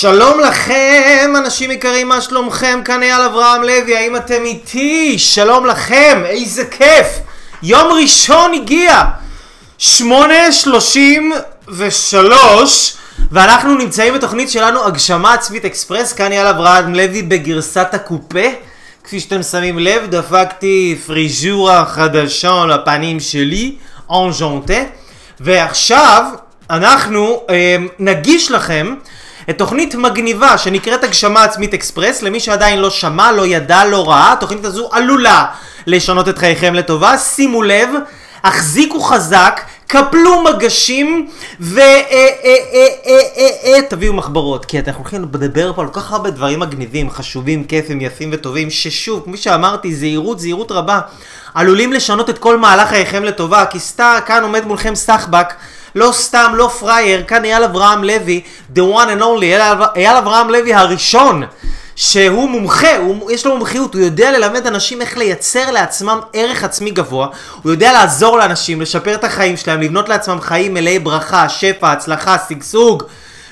שלום לכם, אנשים יקרים, מה שלומכם? כאן אייל אברהם לוי, האם אתם איתי? שלום לכם, איזה כיף! יום ראשון הגיע! שמונה שלושים ושלוש ואנחנו נמצאים בתוכנית שלנו הגשמה עצמית אקספרס, כאן אייל אברהם לוי בגרסת הקופה כפי שאתם שמים לב, דפקתי פריז'ורה חדשה לפנים שלי, אנג'נטה ועכשיו אנחנו אה, נגיש לכם תוכנית מגניבה שנקראת הגשמה עצמית אקספרס, למי שעדיין לא שמע, לא ידע, לא ראה, התוכנית הזו עלולה לשנות את חייכם לטובה, שימו לב, החזיקו חזק, קפלו מגשים ותביאו מחברות, כי אתם הולכים לדבר פה על כל כך הרבה דברים מגניבים, חשובים, כיפים, יפים וטובים, ששוב, כמו שאמרתי, זהירות, זהירות רבה, עלולים לשנות את כל מהלך חייכם לטובה, כי סתם כאן עומד מולכם סחבק לא סתם, לא פראייר, כאן אייל אברהם לוי, the one and only, אייל, אייל אברהם לוי הראשון, שהוא מומחה, הוא, יש לו מומחיות, הוא יודע ללמד אנשים איך לייצר לעצמם ערך עצמי גבוה, הוא יודע לעזור לאנשים, לשפר את החיים שלהם, לבנות לעצמם חיים מלאי ברכה, שפע, הצלחה, שגשוג.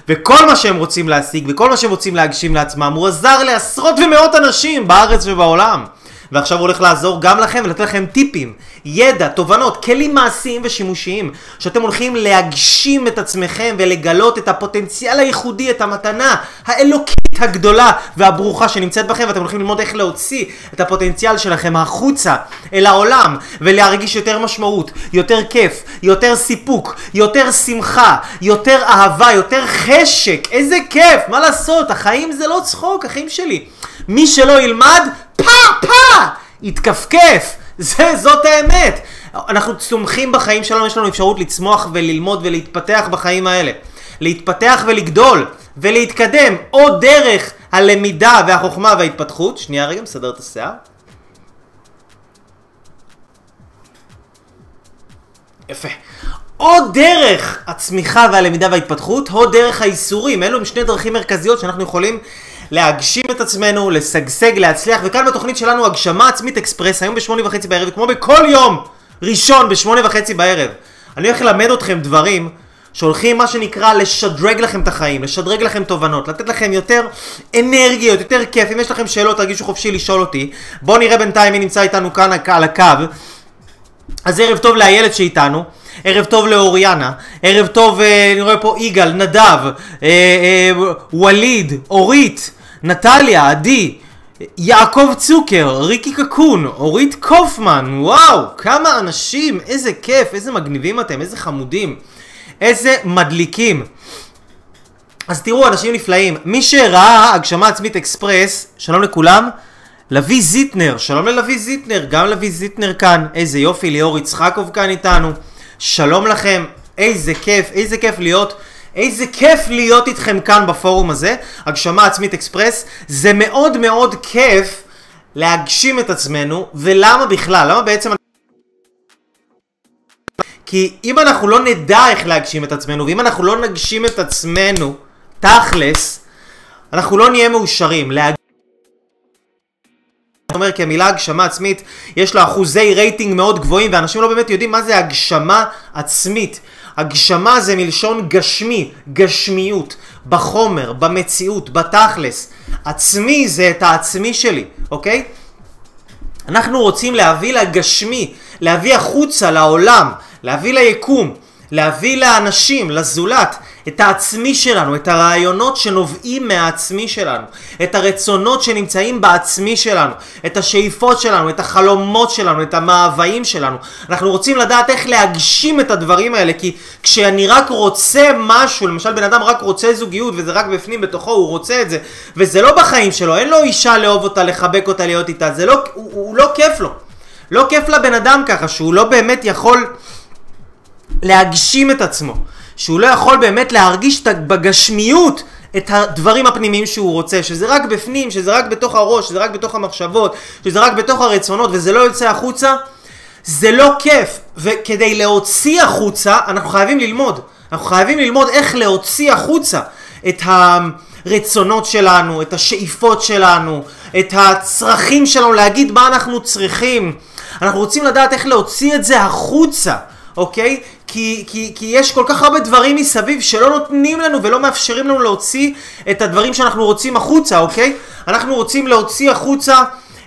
וכל מה שהם רוצים להשיג, וכל מה שהם רוצים להגשים לעצמם, הוא עזר לעשרות ומאות אנשים בארץ ובעולם. ועכשיו הוא הולך לעזור גם לכם ולתת לכם טיפים, ידע, תובנות, כלים מעשיים ושימושיים, שאתם הולכים להגשים את עצמכם ולגלות את הפוטנציאל הייחודי, את המתנה האלוקית הגדולה והברוכה שנמצאת בכם, ואתם הולכים ללמוד איך להוציא את הפוטנציאל שלכם החוצה אל העולם, ולהרגיש יותר משמעות, יותר כיף, יותר סיפוק, יותר שמחה, יותר אהבה, יותר חשק, איזה כיף, מה לעשות, החיים זה לא צחוק, החיים שלי. מי שלא ילמד, פה פה! יתכפכף! זה, זאת האמת! אנחנו צומחים בחיים שלנו, יש לנו אפשרות לצמוח וללמוד ולהתפתח בחיים האלה. להתפתח ולגדול ולהתקדם או דרך הלמידה והחוכמה וההתפתחות. שנייה רגע, מסדר את השיער. יפה. או דרך הצמיחה והלמידה וההתפתחות, או דרך האיסורים. אלו הם שני דרכים מרכזיות שאנחנו יכולים להגשים את עצמנו, לשגשג, להצליח, וכאן בתוכנית שלנו הגשמה עצמית אקספרס, היום בשמונה וחצי בערב, כמו בכל יום ראשון בשמונה וחצי בערב. אני הולך ללמד אתכם דברים שהולכים מה שנקרא לשדרג לכם את החיים, לשדרג לכם תובנות, לתת לכם יותר אנרגיות, יותר כיף. אם יש לכם שאלות תרגישו חופשי לשאול אותי. בואו נראה בינתיים מי נמצא איתנו כאן על הקו. אז ערב טוב לאיילת שאיתנו. ערב טוב לאוריאנה, ערב טוב, אה, אני רואה פה יגאל, נדב, אה, אה, ווליד, אורית, נטליה, עדי, יעקב צוקר, ריקי קקון, אורית קופמן, וואו, כמה אנשים, איזה כיף, איזה מגניבים אתם, איזה חמודים, איזה מדליקים. אז תראו, אנשים נפלאים. מי שראה הגשמה עצמית אקספרס, שלום לכולם, לביא זיטנר, שלום ללביא זיטנר, גם לביא זיטנר כאן, איזה יופי, ליאור יצחקוב כאן איתנו. שלום לכם, איזה כיף, איזה כיף להיות, איזה כיף להיות איתכם כאן בפורום הזה, הגשמה עצמית אקספרס, זה מאוד מאוד כיף להגשים את עצמנו, ולמה בכלל? למה בעצם... כי אם אנחנו לא נדע איך להגשים את עצמנו, ואם אנחנו לא נגשים את עצמנו, תכלס, אנחנו לא נהיה מאושרים. להג... אומר כי המילה הגשמה עצמית יש לה אחוזי רייטינג מאוד גבוהים ואנשים לא באמת יודעים מה זה הגשמה עצמית. הגשמה זה מלשון גשמי, גשמיות, בחומר, במציאות, בתכלס. עצמי זה את העצמי שלי, אוקיי? אנחנו רוצים להביא לגשמי, להביא החוצה לעולם, להביא ליקום, להביא לאנשים, לזולת, את העצמי שלנו, את הרעיונות שנובעים מהעצמי שלנו, את הרצונות שנמצאים בעצמי שלנו, את השאיפות שלנו, את החלומות שלנו, את המאוויים שלנו. אנחנו רוצים לדעת איך להגשים את הדברים האלה, כי כשאני רק רוצה משהו, למשל בן אדם רק רוצה זוגיות וזה רק בפנים בתוכו, הוא רוצה את זה, וזה לא בחיים שלו, אין לו אישה לאהוב אותה, לחבק אותה, להיות איתה, זה לא, הוא, הוא לא כיף לו. לא כיף לבן אדם ככה, שהוא לא באמת יכול להגשים את עצמו. שהוא לא יכול באמת להרגיש בגשמיות את הדברים הפנימיים שהוא רוצה, שזה רק בפנים, שזה רק בתוך הראש, שזה רק בתוך המחשבות, שזה רק בתוך הרצונות וזה לא יוצא החוצה, זה לא כיף, וכדי להוציא החוצה, אנחנו חייבים ללמוד. אנחנו חייבים ללמוד איך להוציא החוצה את הרצונות שלנו, את השאיפות שלנו, את הצרכים שלנו, להגיד מה אנחנו צריכים. אנחנו רוצים לדעת איך להוציא את זה החוצה, אוקיי? כי, כי, כי יש כל כך הרבה דברים מסביב שלא נותנים לנו ולא מאפשרים לנו להוציא את הדברים שאנחנו רוצים החוצה, אוקיי? אנחנו רוצים להוציא החוצה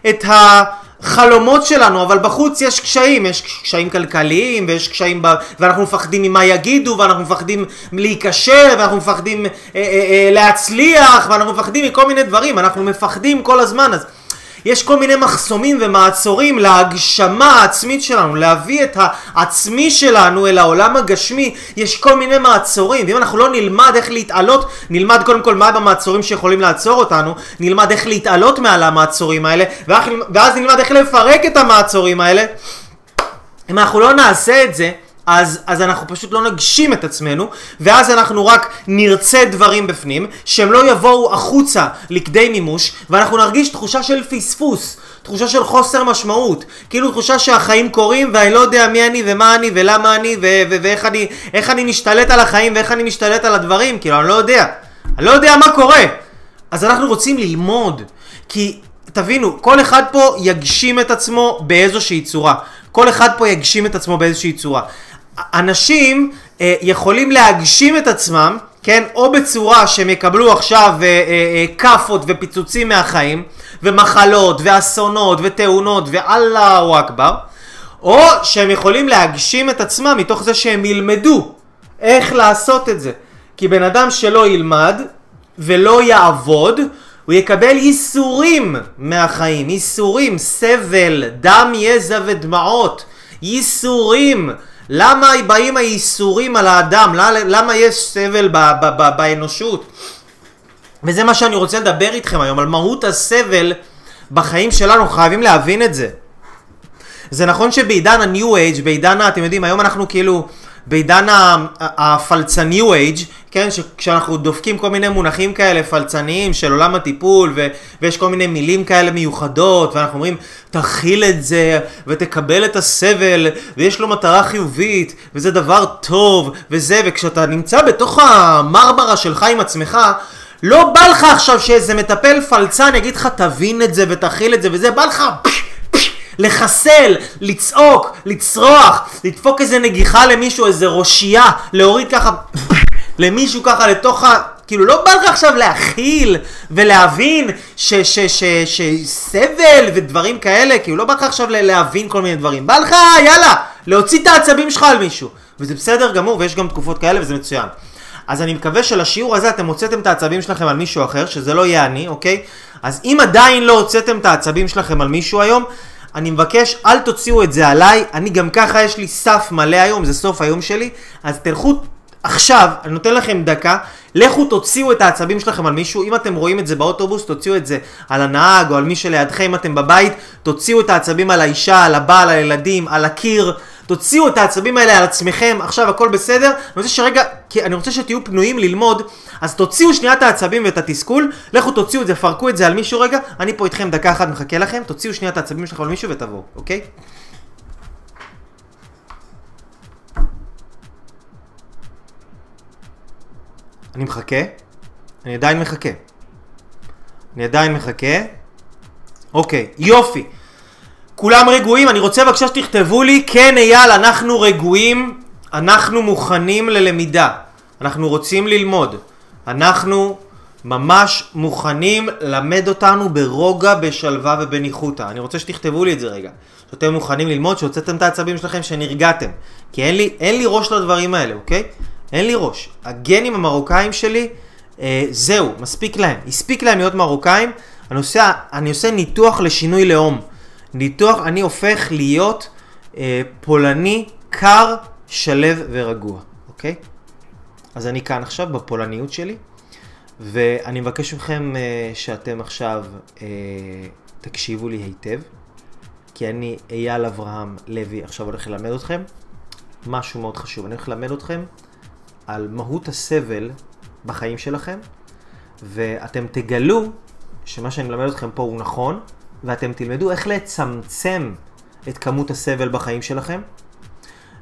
את החלומות שלנו, אבל בחוץ יש קשיים, יש קשיים כלכליים ויש קשיים, ב... ואנחנו מפחדים ממה יגידו, ואנחנו מפחדים להיכשל, ואנחנו מפחדים אה, אה, אה, להצליח, ואנחנו מפחדים מכל מיני דברים, אנחנו מפחדים כל הזמן, אז... יש כל מיני מחסומים ומעצורים להגשמה העצמית שלנו, להביא את העצמי שלנו אל העולם הגשמי, יש כל מיני מעצורים, ואם אנחנו לא נלמד איך להתעלות, נלמד קודם כל מה במעצורים שיכולים לעצור אותנו, נלמד איך להתעלות מעל המעצורים האלה, ואז נלמד איך לפרק את המעצורים האלה. אם אנחנו לא נעשה את זה, אז, אז אנחנו פשוט לא נגשים את עצמנו, ואז אנחנו רק נרצה דברים בפנים, שהם לא יבואו החוצה לכדי מימוש, ואנחנו נרגיש תחושה של פספוס, תחושה של חוסר משמעות, כאילו תחושה שהחיים קורים ואני לא יודע מי אני ומה אני ולמה אני ו- ו- ואיך אני, אני משתלט על החיים ואיך אני משתלט על הדברים, כאילו אני לא יודע, אני לא יודע מה קורה. אז אנחנו רוצים ללמוד, כי תבינו, כל אחד פה יגשים את עצמו באיזושהי צורה. כל אחד פה יגשים את עצמו באיזושהי צורה. אנשים אה, יכולים להגשים את עצמם, כן, או בצורה שהם יקבלו עכשיו אה, אה, אה, כאפות ופיצוצים מהחיים, ומחלות, ואסונות, ותאונות, ואללהו אכבר, או שהם יכולים להגשים את עצמם מתוך זה שהם ילמדו איך לעשות את זה. כי בן אדם שלא ילמד ולא יעבוד, הוא יקבל ייסורים מהחיים, ייסורים, סבל, דם, יזע ודמעות, ייסורים. למה באים הייסורים על האדם? למה יש סבל ב- ב- ב- באנושות? וזה מה שאני רוצה לדבר איתכם היום, על מהות הסבל בחיים שלנו, חייבים להבין את זה. זה נכון שבעידן ה-New Age, בעידן, אתם יודעים, היום אנחנו כאילו... בעידן הפלצניו אייג', כן, כשאנחנו דופקים כל מיני מונחים כאלה פלצניים של עולם הטיפול, ו, ויש כל מיני מילים כאלה מיוחדות, ואנחנו אומרים, תכיל את זה, ותקבל את הסבל, ויש לו מטרה חיובית, וזה דבר טוב, וזה, וכשאתה נמצא בתוך המרברה שלך עם עצמך, לא בא לך עכשיו שאיזה מטפל פלצן יגיד לך תבין את זה ותכיל את זה וזה, בא לך לחסל, לצעוק, לצרוח, לדפוק איזה נגיחה למישהו, איזה ראשייה, להוריד ככה למישהו ככה לתוך ה... כאילו לא בא לך עכשיו להכיל ולהבין שסבל ודברים כאלה, כאילו לא בא לך עכשיו להבין כל מיני דברים. בא לך, יאללה, להוציא את העצבים שלך על מישהו. וזה בסדר גמור, ויש גם תקופות כאלה וזה מצוין. אז אני מקווה שלשיעור הזה אתם הוצאתם את העצבים שלכם על מישהו אחר, שזה לא יהיה אני, אוקיי? אז אם עדיין לא הוצאתם את העצבים שלכם על מישהו היום, אני מבקש, אל תוציאו את זה עליי, אני גם ככה יש לי סף מלא היום, זה סוף היום שלי, אז תלכו עכשיו, אני נותן לכם דקה, לכו תוציאו את העצבים שלכם על מישהו, אם אתם רואים את זה באוטובוס, תוציאו את זה על הנהג או על מי שלידכם, אם אתם בבית, תוציאו את העצבים על האישה, על הבעל, על הילדים, על הקיר, תוציאו את העצבים האלה על עצמכם, עכשיו הכל בסדר, אני רוצה שרגע, כי אני רוצה שתהיו פנויים ללמוד, אז תוציאו שנייה את העצבים ואת התסכול, לכו תוציאו את זה, פרקו את זה על מישהו רגע, אני פה איתכם דקה אחת מחכה לכם, תוציאו שנייה את העצבים שלכם על מישהו ותבואו, אוקיי? אני מחכה, אני עדיין מחכה. אני עדיין מחכה. אוקיי, יופי. כולם רגועים? אני רוצה בבקשה שתכתבו לי, כן אייל, אנחנו רגועים, אנחנו מוכנים ללמידה, אנחנו רוצים ללמוד, אנחנו ממש מוכנים למד אותנו ברוגע, בשלווה ובניחותא. אני רוצה שתכתבו לי את זה רגע. שאתם מוכנים ללמוד, שהוצאתם את העצבים שלכם, שנרגעתם. כי אין לי, אין לי ראש לדברים האלה, אוקיי? אין לי ראש. הגנים המרוקאים שלי, אה, זהו, מספיק להם. הספיק להם להיות מרוקאים. אני עושה, אני עושה ניתוח לשינוי לאום. ניתוח, אני הופך להיות אה, פולני קר, שלב ורגוע, אוקיי? אז אני כאן עכשיו בפולניות שלי, ואני מבקש מכם אה, שאתם עכשיו אה, תקשיבו לי היטב, כי אני אייל אברהם לוי עכשיו הולך ללמד אתכם משהו מאוד חשוב. אני הולך ללמד אתכם על מהות הסבל בחיים שלכם, ואתם תגלו שמה שאני מלמד אתכם פה הוא נכון, ואתם תלמדו איך לצמצם את כמות הסבל בחיים שלכם,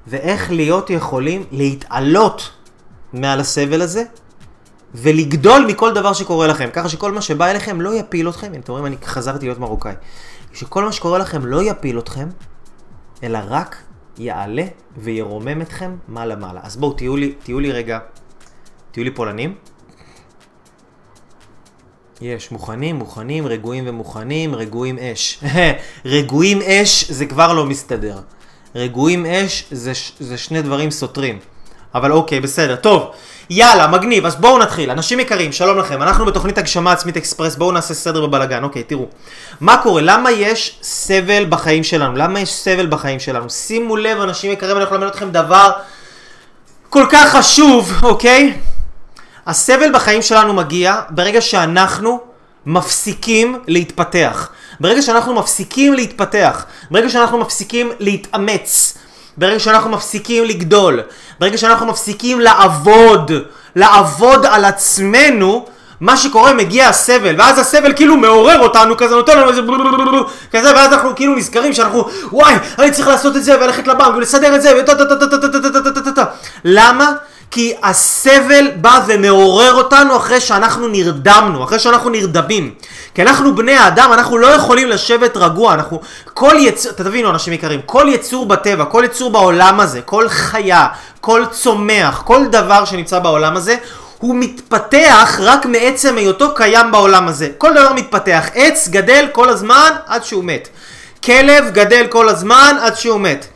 ואיך להיות יכולים להתעלות מעל הסבל הזה, ולגדול מכל דבר שקורה לכם, ככה שכל מה שבא אליכם לא יפיל אתכם, הנה, אתם רואים, אני חזרתי להיות מרוקאי, שכל מה שקורה לכם לא יפיל אתכם, אלא רק יעלה וירומם אתכם מעלה מעלה. אז בואו, תהיו לי, תהיו לי רגע, תהיו לי פולנים. יש, מוכנים, מוכנים, רגועים ומוכנים, רגועים אש. רגועים אש זה כבר לא מסתדר. רגועים אש זה, זה שני דברים סותרים. אבל אוקיי, בסדר, טוב. יאללה, מגניב, אז בואו נתחיל. אנשים יקרים, שלום לכם. אנחנו בתוכנית הגשמה עצמית אקספרס, בואו נעשה סדר בבלאגן. אוקיי, תראו. מה קורה? למה יש סבל בחיים שלנו? למה יש סבל בחיים שלנו? שימו לב, אנשים יקרים, אני יכול ללמד אתכם דבר כל כך חשוב, אוקיי? הסבל בחיים שלנו מגיע ברגע שאנחנו מפסיקים להתפתח. ברגע שאנחנו מפסיקים להתפתח, ברגע שאנחנו מפסיקים להתאמץ, ברגע שאנחנו מפסיקים לגדול, ברגע שאנחנו מפסיקים לעבוד, לעבוד על עצמנו, מה שקורה מגיע הסבל, ואז הסבל כאילו מעורר אותנו, כזה נותן לנו איזה כזה, ואז אנחנו כאילו נזכרים שאנחנו, וואי, אני צריך לעשות את זה, וללכת לבנק, ולסדר את זה, למה? כי הסבל בא ומעורר אותנו אחרי שאנחנו נרדמנו, אחרי שאנחנו נרדמים. כי אנחנו בני האדם, אנחנו לא יכולים לשבת רגוע, אנחנו... כל יצור, תבינו אנשים יקרים, כל יצור בטבע, כל יצור בעולם הזה, כל חיה, כל צומח, כל דבר שנמצא בעולם הזה, הוא מתפתח רק מעצם היותו קיים בעולם הזה. כל דבר מתפתח. עץ גדל כל הזמן עד שהוא מת. כלב גדל כל הזמן עד שהוא מת.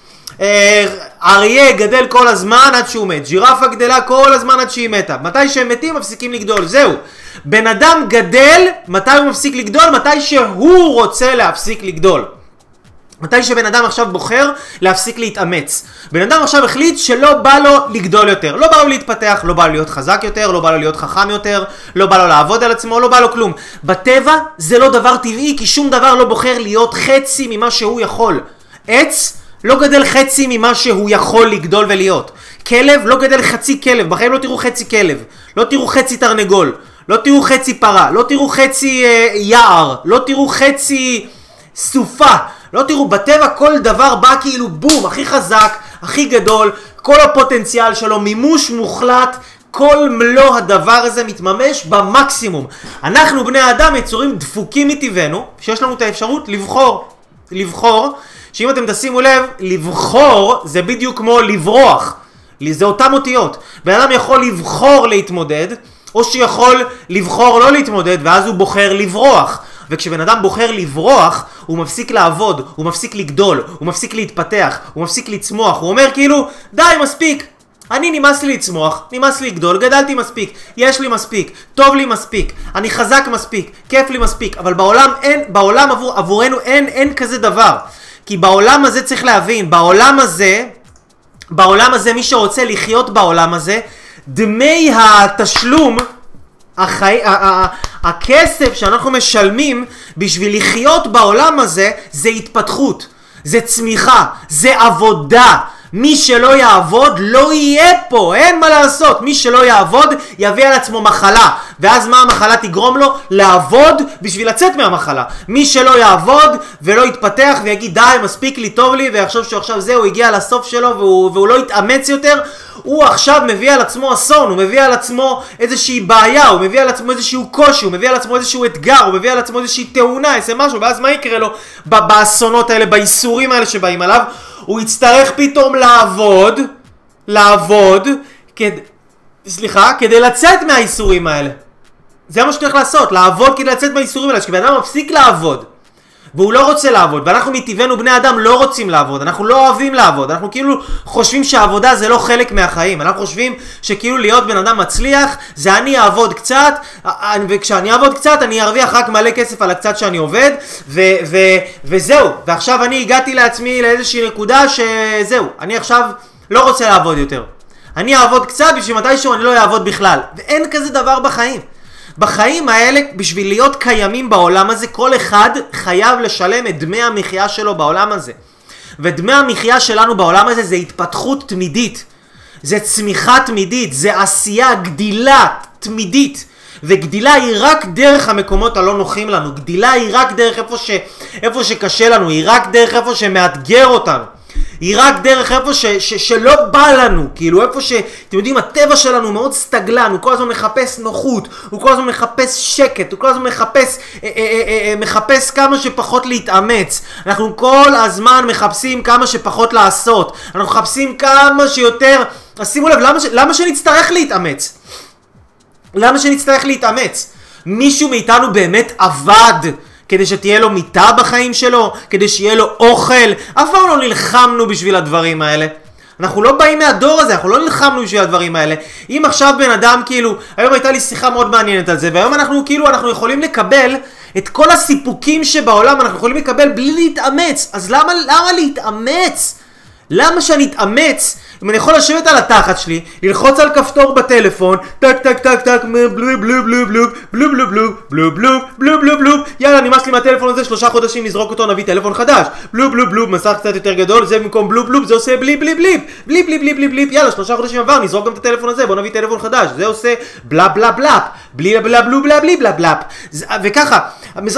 אה, אריה גדל כל הזמן עד שהוא מת, ג'ירפה גדלה כל הזמן עד שהיא מתה. מתי שהם מתים מפסיקים לגדול, זהו. בן אדם גדל, מתי הוא מפסיק לגדול? מתי שהוא רוצה להפסיק לגדול. מתי שבן אדם עכשיו בוחר להפסיק להתאמץ. בן אדם עכשיו החליט שלא בא לו לגדול יותר, לא בא לו להתפתח, לא בא לו להיות חזק יותר, לא בא לו להיות חכם יותר, לא בא לו לעבוד על עצמו, לא בא לו כלום. בטבע זה לא דבר טבעי, כי שום דבר לא בוחר להיות חצי ממה שהוא יכול. עץ לא גדל חצי ממה שהוא יכול לגדול ולהיות. כלב לא גדל חצי כלב, בחיים לא תראו חצי כלב, לא תראו חצי תרנגול, לא תראו חצי פרה, לא תראו חצי אה, יער, לא תראו חצי סופה, לא תראו, בטבע כל דבר בא כאילו בום, הכי חזק, הכי גדול, כל הפוטנציאל שלו, מימוש מוחלט, כל מלוא הדבר הזה מתממש במקסימום. אנחנו בני האדם יצורים דפוקים מטבענו, שיש לנו את האפשרות לבחור. לבחור שאם אתם תשימו לב, לבחור זה בדיוק כמו לברוח. זה אותם אותיות. בן אדם יכול לבחור להתמודד, או שיכול לבחור לא להתמודד, ואז הוא בוחר לברוח. וכשבן אדם בוחר לברוח, הוא מפסיק לעבוד, הוא מפסיק לגדול, הוא מפסיק להתפתח, הוא מפסיק לצמוח, הוא אומר כאילו, די, מספיק, אני נמאס לי לצמוח, נמאס לי לגדול, גדלתי מספיק, יש לי מספיק, טוב לי מספיק, אני חזק מספיק, כיף לי מספיק, אבל בעולם אין, בעולם עבור, עבורנו אין, אין כזה דבר. כי בעולם הזה צריך להבין, בעולם הזה, בעולם הזה, מי שרוצה לחיות בעולם הזה, דמי התשלום, החי... הכסף שאנחנו משלמים בשביל לחיות בעולם הזה, זה התפתחות, זה צמיחה, זה עבודה. מי שלא יעבוד לא יהיה פה, אין מה לעשות. מי שלא יעבוד יביא על עצמו מחלה. ואז מה המחלה תגרום לו? לעבוד בשביל לצאת מהמחלה. מי שלא יעבוד ולא יתפתח ויגיד די מספיק לי טוב לי ויחשוב שעכשיו זהו הגיע לסוף שלו והוא, והוא לא יתאמץ יותר הוא עכשיו מביא על עצמו אסון, הוא מביא על עצמו איזושהי בעיה, הוא מביא על עצמו איזשהו קושי, הוא מביא על עצמו איזשהו אתגר, הוא מביא על עצמו איזושהי תאונה, איזה משהו, ואז מה יקרה לו באסונות האלה, בייסורים האלה שבאים עליו? הוא יצטרך פתאום לעבוד, לעבוד, כד... סליחה, כדי לצאת מהאיסורים האלה. זה מה שצריך לעשות, לעבוד כדי לצאת מהאיסורים האלה, שכבן אדם מפסיק לעבוד. והוא לא רוצה לעבוד, ואנחנו מטבענו בני אדם לא רוצים לעבוד, אנחנו לא אוהבים לעבוד, אנחנו כאילו חושבים שעבודה זה לא חלק מהחיים, אנחנו חושבים שכאילו להיות בן אדם מצליח זה אני אעבוד קצת, וכשאני אעבוד קצת אני ארוויח רק מלא כסף על הקצת שאני עובד, ו- ו- וזהו, ועכשיו אני הגעתי לעצמי לאיזושהי נקודה שזהו, אני עכשיו לא רוצה לעבוד יותר. אני אעבוד קצת בשביל מתישהו אני לא אעבוד בכלל, ואין כזה דבר בחיים. בחיים האלה, בשביל להיות קיימים בעולם הזה, כל אחד חייב לשלם את דמי המחיה שלו בעולם הזה. ודמי המחיה שלנו בעולם הזה זה התפתחות תמידית. זה צמיחה תמידית, זה עשייה, גדילה תמידית. וגדילה היא רק דרך המקומות הלא נוחים לנו, גדילה היא רק דרך איפה, ש, איפה שקשה לנו, היא רק דרך איפה שמאתגר אותנו. היא רק דרך איפה ש, ש, שלא בא לנו, כאילו איפה ש... אתם יודעים, הטבע שלנו מאוד סטגלן, הוא כל הזמן מחפש נוחות, הוא כל הזמן מחפש שקט, הוא כל הזמן מחפש, אה, אה, אה, אה, מחפש כמה שפחות להתאמץ. אנחנו כל הזמן מחפשים כמה שפחות לעשות. אנחנו מחפשים כמה שיותר... אז שימו לב, למה, ש, למה שנצטרך להתאמץ? למה שנצטרך להתאמץ? מישהו מאיתנו באמת עבד כדי שתהיה לו מיטה בחיים שלו? כדי שיהיה לו אוכל? אף פעם לא נלחמנו בשביל הדברים האלה. אנחנו לא באים מהדור הזה, אנחנו לא נלחמנו בשביל הדברים האלה. אם עכשיו בן אדם כאילו, היום הייתה לי שיחה מאוד מעניינת על זה, והיום אנחנו כאילו, אנחנו יכולים לקבל את כל הסיפוקים שבעולם, אנחנו יכולים לקבל בלי להתאמץ. אז למה, למה להתאמץ? למה שאני אתאמץ אם אני יכול לשבת על התחת שלי, ללחוץ על כפתור בטלפון, טק טק טק טק, בלו בלו בלו בלו בלו בלו בלו בלו בלו בלו בלו בלו יאללה נמאס לי מהטלפון הזה, שלושה חודשים נזרוק אותו, נביא טלפון חדש בלו בלו בלו, מסך קצת יותר גדול, זה במקום בלו בלו, זה עושה בלי בלי בלי בלי בלי בלי בלי בלי יאללה שלושה חודשים עבר, נזרוק גם את הטלפון הזה, בוא נביא טלפון חדש, זה עושה בלה בלה בלה בלי בלה בלו בלה בלי בלה בלה וככה,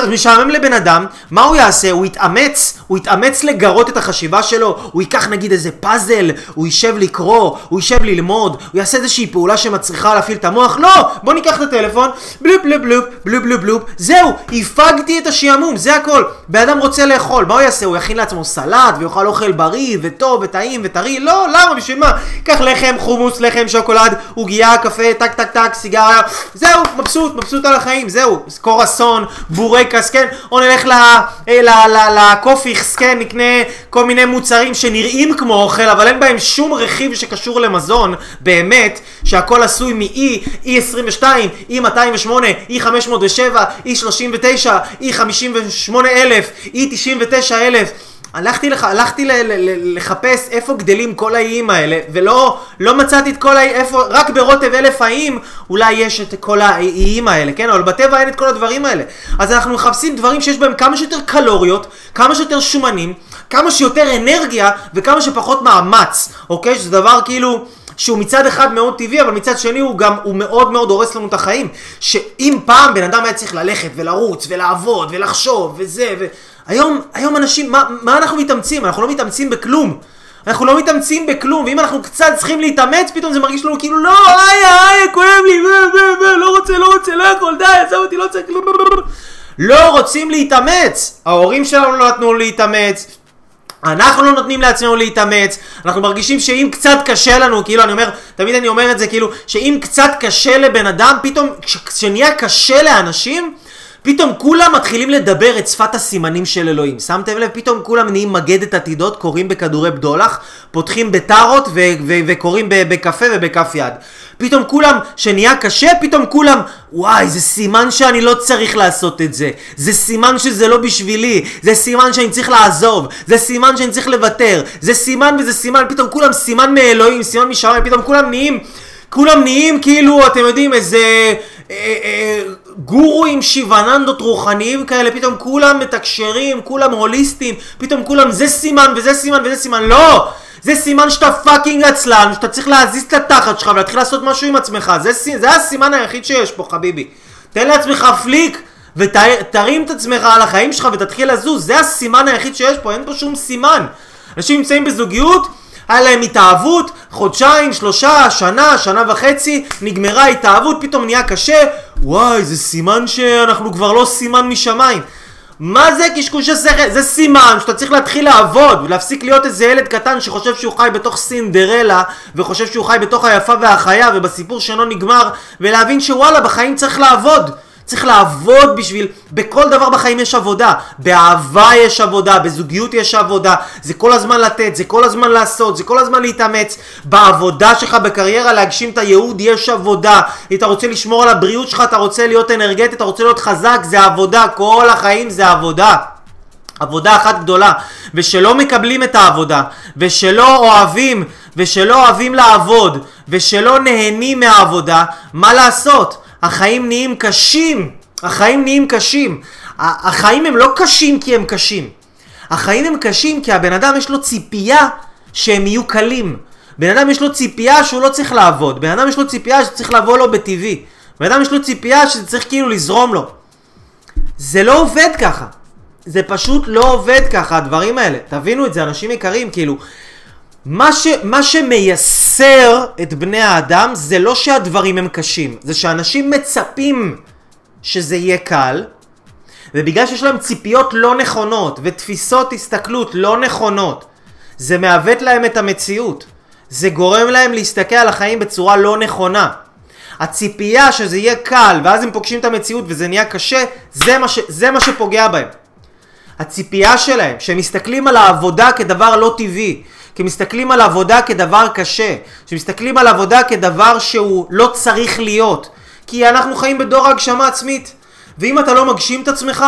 משעמם לבן אדם, מה הוא יעשה? הוא יתאמץ, הוא יתאמץ לגרות את החשיבה שלו, הוא ייקח נגיד איזה פאזל, הוא יישב לקרוא, הוא יישב ללמוד, הוא יעשה איזושהי פעולה שמצריכה להפעיל את המוח, לא! בוא ניקח את הטלפון, בלופ בלופ בלופ בלופ בלופ בלופ, זהו, הפגתי את השעמום, זה הכל. בן אדם רוצה לאכול, מה הוא יעשה? הוא יכין לעצמו סלט ויאכל אוכל בריא וטוב וטעים וטרי? לא, למה? בשביל מה? קח לחם, חומוס, לחם, שוקולד, עוגייה, קפה, טק טק טק, סיגריה, זהו, מבסוט, מבסוט על החיים, זהו, בורקס, כן? או נלך לקופיכס, כן? נקנה כל מיני מוצרים שנראים כמו אוכל, אבל אין בהם שום רכיב שקשור למזון, באמת, שהכל עשוי מ-E, E22, E208, E507, E39, E58,000, E99,000. הלכתי, לח... הלכתי ל... ל... לחפש איפה גדלים כל האיים האלה, ולא לא מצאתי את כל האיים, איפה, רק ברוטב אלף האיים אולי יש את כל האיים האלה, כן? אבל בטבע אין את כל הדברים האלה. אז אנחנו מחפשים דברים שיש בהם כמה שיותר קלוריות, כמה שיותר שומנים, כמה שיותר אנרגיה וכמה שפחות מאמץ, אוקיי? שזה דבר כאילו... שהוא מצד אחד מאוד טבעי, אבל מצד שני הוא גם, הוא מאוד מאוד הורס לנו את החיים. שאם פעם בן אדם היה צריך ללכת ולרוץ ולעבוד ולחשוב וזה, ו... היום, היום אנשים, מה, מה אנחנו מתאמצים? אנחנו לא מתאמצים בכלום. אנחנו לא מתאמצים בכלום, ואם אנחנו קצת צריכים להתאמץ, פתאום זה מרגיש לנו כאילו לא, איי, איי, כואב לי, לא רוצה, לא רוצה, לא יכול, די, עזב אותי, לא צריך, לא רוצים להתאמץ. ההורים שלנו לא נתנו להתאמץ, אנחנו לא נותנים לעצמנו להתאמץ, אנחנו מרגישים שאם קצת קשה לנו, כאילו אני אומר, תמיד אני אומר את זה, כאילו, שאם קצת קשה לבן אדם, פתאום, כשנהיה קשה לאנשים, פתאום כולם מתחילים לדבר את שפת הסימנים של אלוהים. שמתם לב? פתאום כולם נהיים מגדת עתידות, קוראים בכדורי בדולח, פותחים בטארות וקוראים בקפה ובכף יד. פתאום כולם, שנהיה קשה, פתאום כולם, וואי, זה סימן שאני לא צריך לעשות את זה. זה סימן שזה לא בשבילי. זה סימן שאני צריך לעזוב. זה סימן שאני צריך לוותר. זה סימן וזה סימן, פתאום כולם סימן מאלוהים, סימן משמיים, פתאום כולם נהיים... כולם נהיים כאילו, אתם יודעים, איזה אה, אה, גורואים שיבננדות רוחניים כאלה, פתאום כולם מתקשרים, כולם הוליסטים, פתאום כולם זה סימן וזה סימן וזה סימן, לא! זה סימן שאתה fucking עצלן, שאתה צריך להזיז את התחת שלך ולהתחיל לעשות משהו עם עצמך, זה, זה הסימן היחיד שיש פה חביבי. תן לעצמך פליק ותרים את עצמך על החיים שלך ותתחיל לזוז, זה הסימן היחיד שיש פה, אין פה שום סימן. אנשים נמצאים בזוגיות, היה להם התאהבות, חודשיים, שלושה, שנה, שנה וחצי, נגמרה התאהבות, פתאום נהיה קשה, וואי, זה סימן שאנחנו כבר לא סימן משמיים. מה זה קשקוש השכל? זה סימן שאתה צריך להתחיל לעבוד ולהפסיק להיות איזה ילד קטן שחושב שהוא חי בתוך סינדרלה וחושב שהוא חי בתוך היפה והחיה ובסיפור שאינו נגמר ולהבין שוואלה בחיים צריך לעבוד צריך לעבוד בשביל, בכל דבר בחיים יש עבודה. באהבה יש עבודה, בזוגיות יש עבודה. זה כל הזמן לתת, זה כל הזמן לעשות, זה כל הזמן להתאמץ. בעבודה שלך, בקריירה, להגשים את הייעוד, יש עבודה. אתה רוצה לשמור על הבריאות שלך, אתה רוצה להיות אנרגטי, אתה רוצה להיות חזק, זה עבודה. כל החיים זה עבודה. עבודה אחת גדולה, ושלא מקבלים את העבודה, ושלא אוהבים, ושלא אוהבים לעבוד, ושלא נהנים מהעבודה, מה לעשות? החיים נהיים קשים. החיים נהיים קשים. החיים הם לא קשים כי הם קשים. החיים הם קשים כי הבן אדם יש לו ציפייה שהם יהיו קלים. בן אדם יש לו ציפייה שהוא לא צריך לעבוד. בן אדם יש לו ציפייה שצריך לבוא לו בטבעי. בן אדם יש לו ציפייה שזה צריך כאילו לזרום לו. זה לא עובד ככה. זה פשוט לא עובד ככה, הדברים האלה. תבינו את זה, אנשים יקרים, כאילו... מה, ש, מה שמייסר את בני האדם זה לא שהדברים הם קשים, זה שאנשים מצפים שזה יהיה קל, ובגלל שיש להם ציפיות לא נכונות ותפיסות הסתכלות לא נכונות, זה מעוות להם את המציאות. זה גורם להם להסתכל על החיים בצורה לא נכונה. הציפייה שזה יהיה קל, ואז הם פוגשים את המציאות וזה נהיה קשה, זה מה, ש, זה מה שפוגע בהם. הציפייה שלהם, שהם מסתכלים על העבודה כדבר לא טבעי, כי מסתכלים על עבודה כדבר קשה, שמסתכלים על עבודה כדבר שהוא לא צריך להיות, כי אנחנו חיים בדור הגשמה עצמית, ואם אתה לא מגשים את עצמך,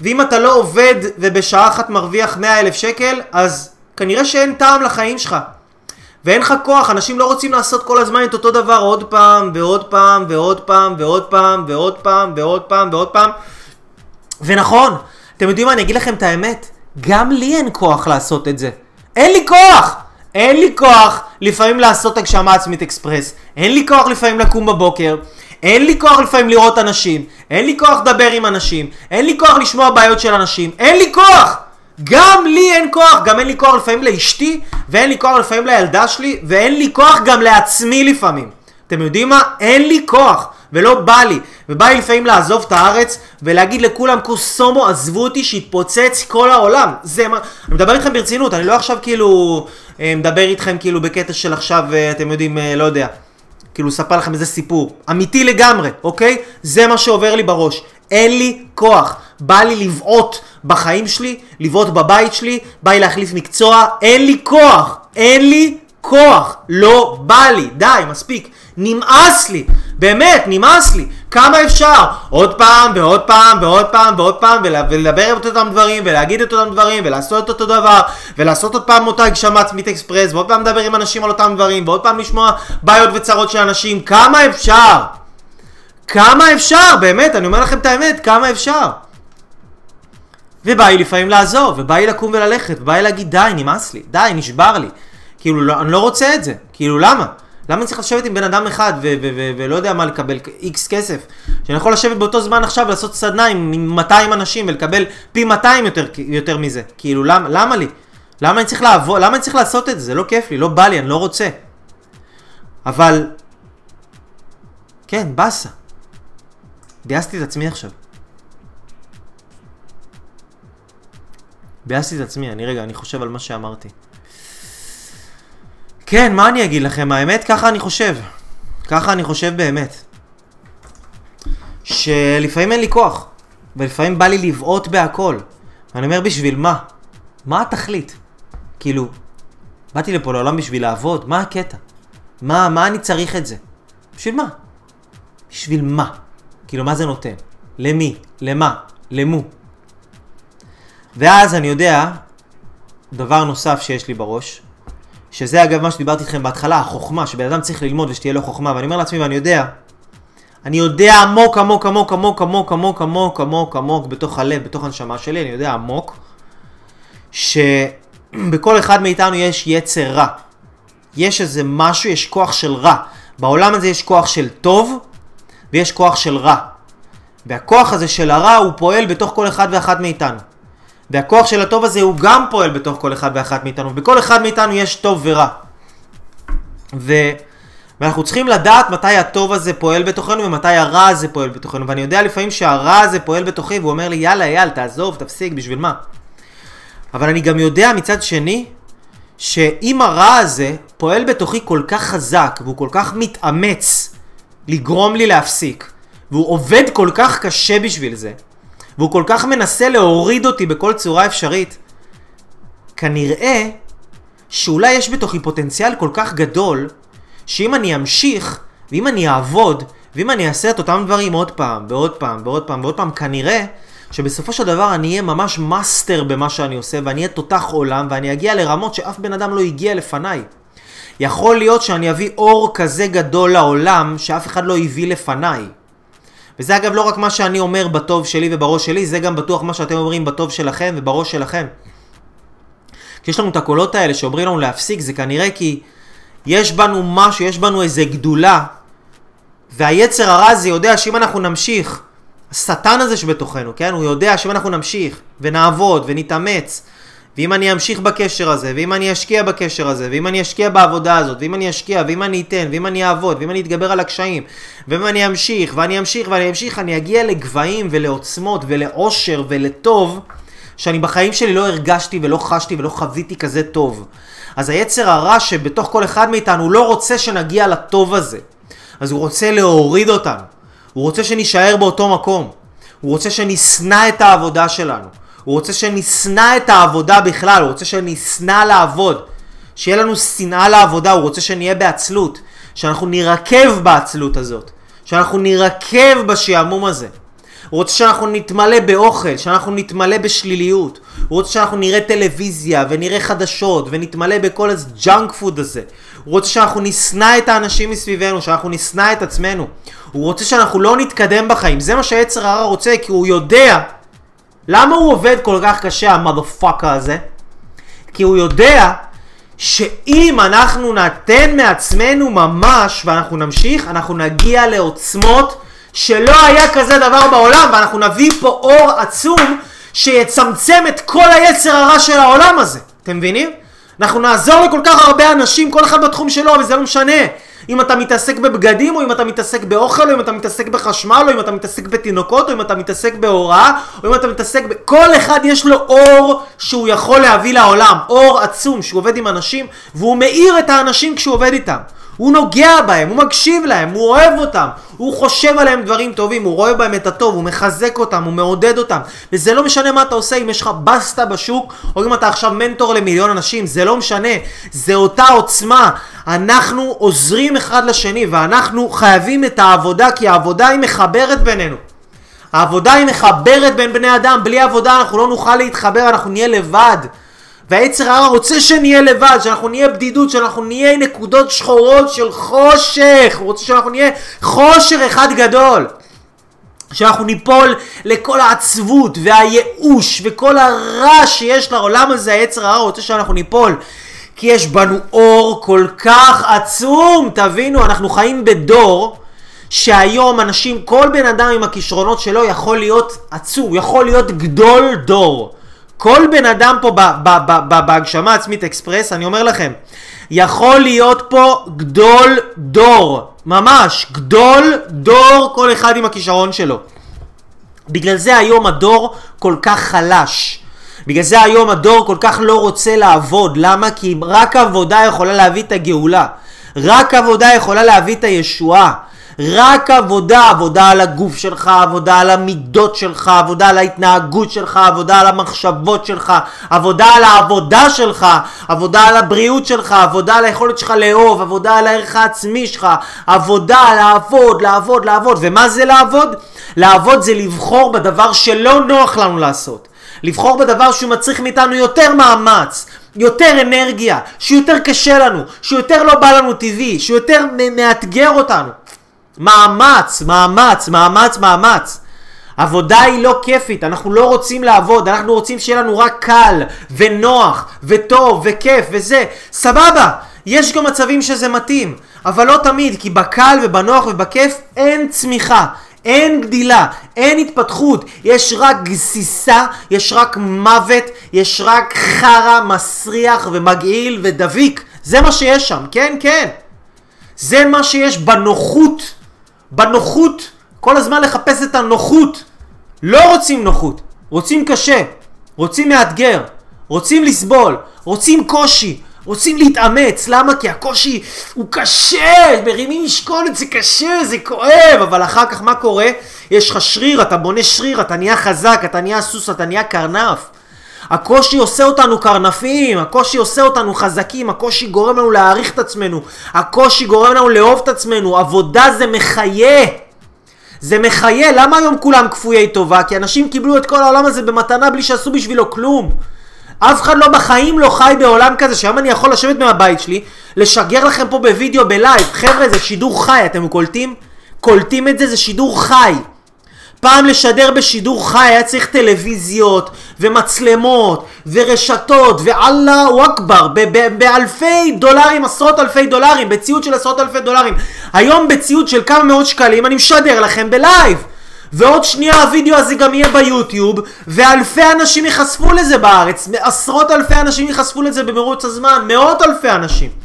ואם אתה לא עובד ובשעה אחת מרוויח 100 אלף שקל, אז כנראה שאין טעם לחיים שלך. ואין לך כוח, אנשים לא רוצים לעשות כל הזמן את אותו דבר עוד פעם, ועוד פעם, ועוד פעם, ועוד פעם, ועוד פעם, ועוד פעם, ועוד פעם. ונכון, אתם יודעים מה, אני אגיד לכם את האמת, גם לי אין כוח לעשות את זה. אין לי כוח! אין לי כוח לפעמים לעשות הגשמה עצמית אקספרס. אין לי כוח לפעמים לקום בבוקר. אין לי כוח לפעמים לראות אנשים. אין לי כוח לדבר עם אנשים. אין לי כוח לשמוע בעיות של אנשים. אין לי כוח! גם לי אין כוח, גם אין לי כוח לפעמים לאשתי, ואין לי כוח לפעמים לילדה שלי, ואין לי כוח גם לעצמי לפעמים. אתם יודעים מה? אין לי כוח, ולא בא לי. ובא לי לפעמים לעזוב את הארץ, ולהגיד לכולם, קוסומו, עזבו אותי, שיתפוצץ כל העולם. זה מה... אני מדבר איתכם ברצינות, אני לא עכשיו כאילו... אה, מדבר איתכם כאילו בקטע של עכשיו, אה, אתם יודעים, אה, לא יודע. כאילו, אספר לכם איזה סיפור. אמיתי לגמרי, אוקיי? זה מה שעובר לי בראש. אין לי כוח. בא לי לבעוט בחיים שלי, לבעוט בבית שלי, בא לי להחליף מקצוע, אין לי כוח, אין לי כוח, לא בא לי, די, מספיק, נמאס לי, באמת, נמאס לי, כמה אפשר? עוד פעם ועוד פעם ועוד פעם ועוד פעם ולדבר את אותם דברים ולהגיד את אותם דברים ולעשות את אותו דבר ולעשות עוד פעם אותה הגשמה עצמית אקספרס ועוד פעם לדבר עם אנשים על אותם דברים ועוד פעם לשמוע בעיות וצרות של אנשים, כמה אפשר? כמה אפשר? באמת, אני אומר לכם את האמת, כמה אפשר? ובא לי לפעמים לעזוב, ובא לי לקום וללכת, ובא לי להגיד די, נמאס לי, די, נשבר לי. כאילו, לא, אני לא רוצה את זה. כאילו, למה? למה אני צריך לשבת עם בן אדם אחד ולא יודע מה לקבל איקס כסף? שאני יכול לשבת באותו זמן עכשיו ולעשות סדנה עם, עם 200 אנשים ולקבל פי 200 יותר, יותר מזה. כאילו, למה, למה לי? למה אני צריך לעבוד? למה אני צריך לעשות את זה? זה לא כיף לי, לא בא לי, אני לא רוצה. אבל... כן, באסה. ביאסתי את עצמי עכשיו. ביאסתי את עצמי, אני רגע, אני חושב על מה שאמרתי. כן, מה אני אגיד לכם? האמת, ככה אני חושב. ככה אני חושב באמת. שלפעמים אין לי כוח, ולפעמים בא לי לבעוט בהכל. ואני אומר, בשביל מה? מה התכלית? כאילו, באתי לפה לעולם בשביל לעבוד, מה הקטע? מה, מה אני צריך את זה? בשביל מה? בשביל מה? כאילו, מה זה נותן? למי? למה? למו? ואז אני יודע, דבר נוסף שיש לי בראש, שזה אגב מה שדיברתי איתכם בהתחלה, החוכמה, שבן אדם צריך ללמוד ושתהיה לו חוכמה, ואני אומר לעצמי ואני יודע, אני יודע עמוק עמוק עמוק עמוק עמוק עמוק עמוק עמוק עמוק בתוך הלב, בתוך הנשמה שלי, אני יודע עמוק, שבכל אחד מאיתנו יש יצר רע. יש איזה משהו, יש כוח של רע. בעולם הזה יש כוח של טוב ויש כוח של רע. והכוח הזה של הרע הוא פועל בתוך כל אחד ואחת מאיתנו. והכוח של הטוב הזה הוא גם פועל בתוך כל אחד ואחת מאיתנו, ובכל אחד מאיתנו יש טוב ורע. ו... ואנחנו צריכים לדעת מתי הטוב הזה פועל בתוכנו ומתי הרע הזה פועל בתוכנו. ואני יודע לפעמים שהרע הזה פועל בתוכי והוא אומר לי יאללה אייל תעזוב, תפסיק, בשביל מה? אבל אני גם יודע מצד שני שאם הרע הזה פועל בתוכי כל כך חזק והוא כל כך מתאמץ לגרום לי להפסיק והוא עובד כל כך קשה בשביל זה והוא כל כך מנסה להוריד אותי בכל צורה אפשרית, כנראה שאולי יש בתוכי פוטנציאל כל כך גדול, שאם אני אמשיך, ואם אני אעבוד, ואם אני אעשה את אותם דברים עוד פעם, ועוד פעם, ועוד פעם, ועוד פעם, כנראה שבסופו של דבר אני אהיה ממש מאסטר במה שאני עושה, ואני אהיה תותח עולם, ואני אגיע לרמות שאף בן אדם לא הגיע לפניי. יכול להיות שאני אביא אור כזה גדול לעולם, שאף אחד לא הביא לפניי. וזה אגב לא רק מה שאני אומר בטוב שלי ובראש שלי, זה גם בטוח מה שאתם אומרים בטוב שלכם ובראש שלכם. כשיש לנו את הקולות האלה שאומרים לנו להפסיק, זה כנראה כי יש בנו משהו, יש בנו איזה גדולה, והיצר הרע הזה יודע שאם אנחנו נמשיך, השטן הזה שבתוכנו, כן? הוא יודע שאם אנחנו נמשיך ונעבוד ונתאמץ, ואם אני אמשיך בקשר הזה, ואם אני אשקיע בקשר הזה, ואם אני אשקיע בעבודה הזאת, ואם אני אשקיע, ואם אני אתן, ואם אני אעבוד, ואם אני אתגבר על הקשיים, ואם אני אמשיך, ואני אמשיך, ואני אמשיך, אני אגיע לגבהים ולעוצמות ולאושר ולטוב, שאני בחיים שלי לא הרגשתי ולא חשתי ולא חוויתי כזה טוב. אז היצר הרע שבתוך כל אחד מאיתנו, לא רוצה שנגיע לטוב הזה. אז הוא רוצה להוריד אותנו. הוא רוצה שנישאר באותו מקום. הוא רוצה שנשנא את העבודה שלנו. הוא רוצה שנשנא את העבודה בכלל, הוא רוצה שנשנא לעבוד. שיהיה לנו שנאה לעבודה, הוא רוצה שנהיה בעצלות. שאנחנו נירקב בעצלות הזאת. שאנחנו נירקב בשעמום הזה. הוא רוצה שאנחנו נתמלא באוכל, שאנחנו נתמלא בשליליות. הוא רוצה שאנחנו נראה טלוויזיה ונראה חדשות ונתמלא בכל ה junk food הזה. הוא רוצה שאנחנו נשנא את האנשים מסביבנו, שאנחנו נשנא את עצמנו. הוא רוצה שאנחנו לא נתקדם בחיים. זה מה שהיצר הרע רוצה, כי הוא יודע למה הוא עובד כל כך קשה, המאדפאקה הזה? כי הוא יודע שאם אנחנו נתן מעצמנו ממש ואנחנו נמשיך, אנחנו נגיע לעוצמות שלא היה כזה דבר בעולם ואנחנו נביא פה אור עצום שיצמצם את כל היצר הרע של העולם הזה. אתם מבינים? אנחנו נעזור לכל כך הרבה אנשים, כל אחד בתחום שלו, וזה לא משנה. אם אתה מתעסק בבגדים, או אם אתה מתעסק באוכל, או אם אתה מתעסק בחשמל, או אם אתה מתעסק בתינוקות, או אם אתה מתעסק בהוראה, או אם אתה מתעסק ב... כל אחד יש לו אור שהוא יכול להביא לעולם. אור עצום שהוא עובד עם אנשים, והוא מאיר את האנשים כשהוא עובד איתם. הוא נוגע בהם, הוא מקשיב להם, הוא אוהב אותם, הוא חושב עליהם דברים טובים, הוא רואה בהם את הטוב, הוא מחזק אותם, הוא מעודד אותם. וזה לא משנה מה אתה עושה, אם יש לך בסטה בשוק, או אם אתה עכשיו מנטור למיליון אנשים, זה לא משנה. זה אותה עוצמה. אנחנו עוזרים אחד לשני, ואנחנו חייבים את העבודה, כי העבודה היא מחברת בינינו. העבודה היא מחברת בין בני אדם, בלי עבודה אנחנו לא נוכל להתחבר, אנחנו נהיה לבד. והיצר הרע רוצה שנהיה לבד, שאנחנו נהיה בדידות, שאנחנו נהיה נקודות שחורות של חושך, הוא רוצה שאנחנו נהיה חושר אחד גדול. שאנחנו ניפול לכל העצבות והייאוש וכל הרע שיש לעולם הזה, היצר הרע רוצה שאנחנו ניפול. כי יש בנו אור כל כך עצום, תבינו, אנחנו חיים בדור שהיום אנשים, כל בן אדם עם הכישרונות שלו יכול להיות עצום, יכול להיות גדול דור. כל בן אדם פה בהגשמה עצמית אקספרס, אני אומר לכם, יכול להיות פה גדול דור, ממש, גדול דור כל אחד עם הכישרון שלו. בגלל זה היום הדור כל כך חלש. בגלל זה היום הדור כל כך לא רוצה לעבוד. למה? כי רק עבודה יכולה להביא את הגאולה. רק עבודה יכולה להביא את הישועה. רק עבודה, עבודה על הגוף שלך, עבודה על המידות שלך, עבודה על ההתנהגות שלך, עבודה על המחשבות שלך, עבודה על העבודה שלך, עבודה על הבריאות שלך, עבודה על היכולת שלך לאהוב, עבודה על הערך העצמי שלך, עבודה לעבוד, לעבוד, לעבוד. ומה זה לעבוד? לעבוד זה לבחור בדבר שלא נוח לנו לעשות. לבחור בדבר שהוא מצריך מאיתנו יותר מאמץ, יותר אנרגיה, שיותר קשה לנו, שיותר לא בא לנו טבעי, שיותר מאתגר אותנו. מאמץ, מאמץ, מאמץ, מאמץ. עבודה היא לא כיפית, אנחנו לא רוצים לעבוד, אנחנו רוצים שיהיה לנו רק קל, ונוח, וטוב, וכיף, וזה. סבבה, יש גם מצבים שזה מתאים, אבל לא תמיד, כי בקל ובנוח ובכיף אין צמיחה, אין גדילה, אין התפתחות, יש רק גסיסה, יש רק מוות, יש רק חרא מסריח ומגעיל ודביק. זה מה שיש שם, כן, כן. זה מה שיש בנוחות. בנוחות, כל הזמן לחפש את הנוחות. לא רוצים נוחות, רוצים קשה, רוצים מאתגר, רוצים לסבול, רוצים קושי, רוצים להתאמץ. למה? כי הקושי הוא קשה, מרימים משקולת, זה קשה, זה כואב, אבל אחר כך מה קורה? יש לך שריר, אתה בונה שריר, אתה נהיה חזק, אתה נהיה סוס, אתה נהיה קרנף. הקושי עושה אותנו קרנפים, הקושי עושה אותנו חזקים, הקושי גורם לנו להעריך את עצמנו, הקושי גורם לנו לאהוב את עצמנו, עבודה זה מחיה. זה מחיה, למה היום כולם כפויי טובה? כי אנשים קיבלו את כל העולם הזה במתנה בלי שעשו בשבילו כלום. אף אחד לא בחיים לא חי בעולם כזה שהיום אני יכול לשבת מהבית שלי, לשגר לכם פה בווידאו ב live. חבר'ה, זה שידור חי, אתם קולטים? קולטים את זה? זה שידור חי. פעם לשדר בשידור חי היה צריך טלוויזיות ומצלמות ורשתות ואללהו אכבר באלפי דולרים, עשרות אלפי דולרים, בציוד של עשרות אלפי דולרים. היום בציוד של כמה מאות שקלים אני משדר לכם ב live. ועוד שנייה הווידאו הזה גם יהיה ביוטיוב, ואלפי אנשים ייחשפו לזה בארץ, עשרות אלפי אנשים ייחשפו לזה במרוץ הזמן, מאות אלפי אנשים.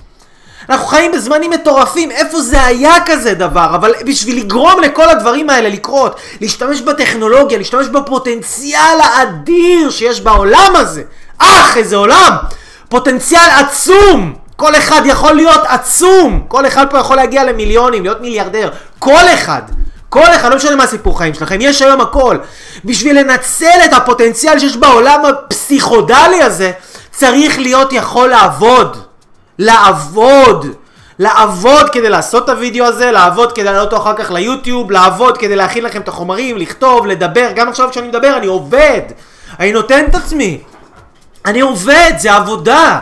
אנחנו חיים בזמנים מטורפים, איפה זה היה כזה דבר? אבל בשביל לגרום לכל הדברים האלה לקרות, להשתמש בטכנולוגיה, להשתמש בפוטנציאל האדיר שיש בעולם הזה. אך, איזה עולם! פוטנציאל עצום! כל אחד יכול להיות עצום! כל אחד פה יכול להגיע למיליונים, להיות מיליארדר. כל אחד! כל אחד, לא משנה מה הסיפור חיים שלכם, יש היום הכל. בשביל לנצל את הפוטנציאל שיש בעולם הפסיכודלי הזה, צריך להיות יכול לעבוד. לעבוד. לעבוד כדי לעשות את הוידאו הזה, לעבוד כדי לעלות אותו אחר כך ליוטיוב, לעבוד כדי להכין לכם את החומרים, לכתוב, לדבר. גם עכשיו כשאני מדבר אני עובד. אני נותן את עצמי. אני עובד, זה עבודה.